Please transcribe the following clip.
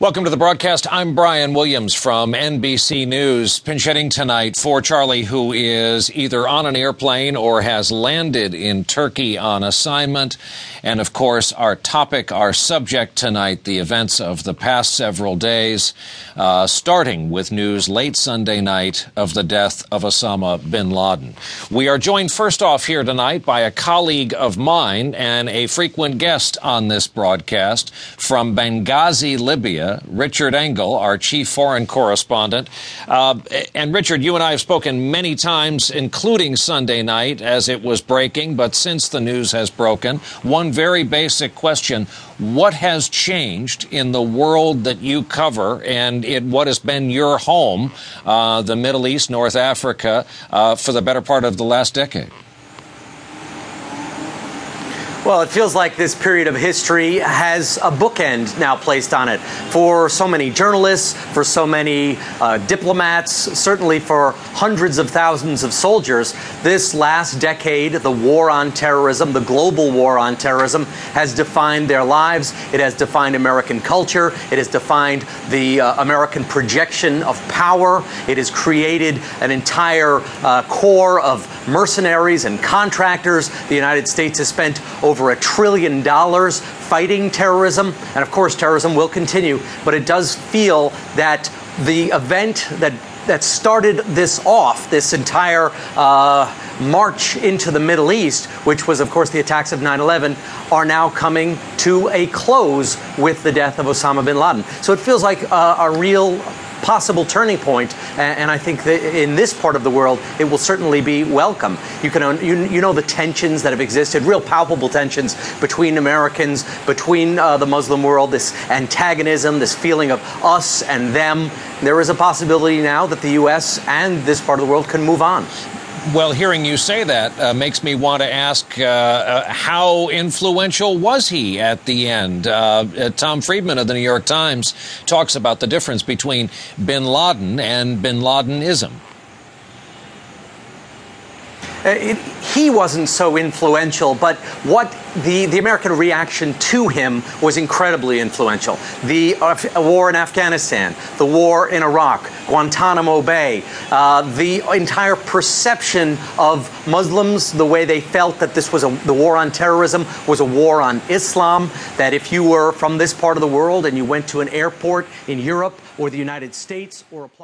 Welcome to the broadcast. I'm Brian Williams from NBC News. Pinch hitting tonight for Charlie, who is either on an airplane or has landed in Turkey on assignment. And of course, our topic, our subject tonight, the events of the past several days, uh, starting with news late Sunday night of the death of Osama bin Laden. We are joined first off here tonight by a colleague of mine and a frequent guest on this broadcast from Benghazi, Libya. Richard Engel, our chief foreign correspondent. Uh, and Richard, you and I have spoken many times, including Sunday night as it was breaking, but since the news has broken, one very basic question what has changed in the world that you cover and in what has been your home, uh, the Middle East, North Africa, uh, for the better part of the last decade? Well, it feels like this period of history has a bookend now placed on it for so many journalists, for so many uh, diplomats, certainly for hundreds of thousands of soldiers. This last decade, the war on terrorism, the global war on terrorism, has defined their lives. It has defined American culture. It has defined the uh, American projection of power. It has created an entire uh, corps of mercenaries and contractors. The United States has spent over a trillion dollars fighting terrorism. And of course, terrorism will continue. But it does feel that the event that that started this off, this entire uh, march into the Middle East, which was, of course, the attacks of 9 11, are now coming to a close with the death of Osama bin Laden. So it feels like a, a real possible turning point, and I think that in this part of the world, it will certainly be welcome. You can you, you know the tensions that have existed, real palpable tensions between Americans, between uh, the Muslim world, this antagonism, this feeling of us and them. There is a possibility now that the U.S. and this part of the world can move on. Well, hearing you say that uh, makes me want to ask uh, uh, how influential was he at the end? Uh, uh, Tom Friedman of the New York Times talks about the difference between bin Laden and bin Ladenism. Uh, it, he wasn't so influential, but what the, the American reaction to him was incredibly influential. The uh, war in Afghanistan, the war in Iraq, Guantanamo Bay, uh, the entire perception of Muslims, the way they felt that this was a, the war on terrorism was a war on Islam, that if you were from this part of the world and you went to an airport in Europe or the United States or a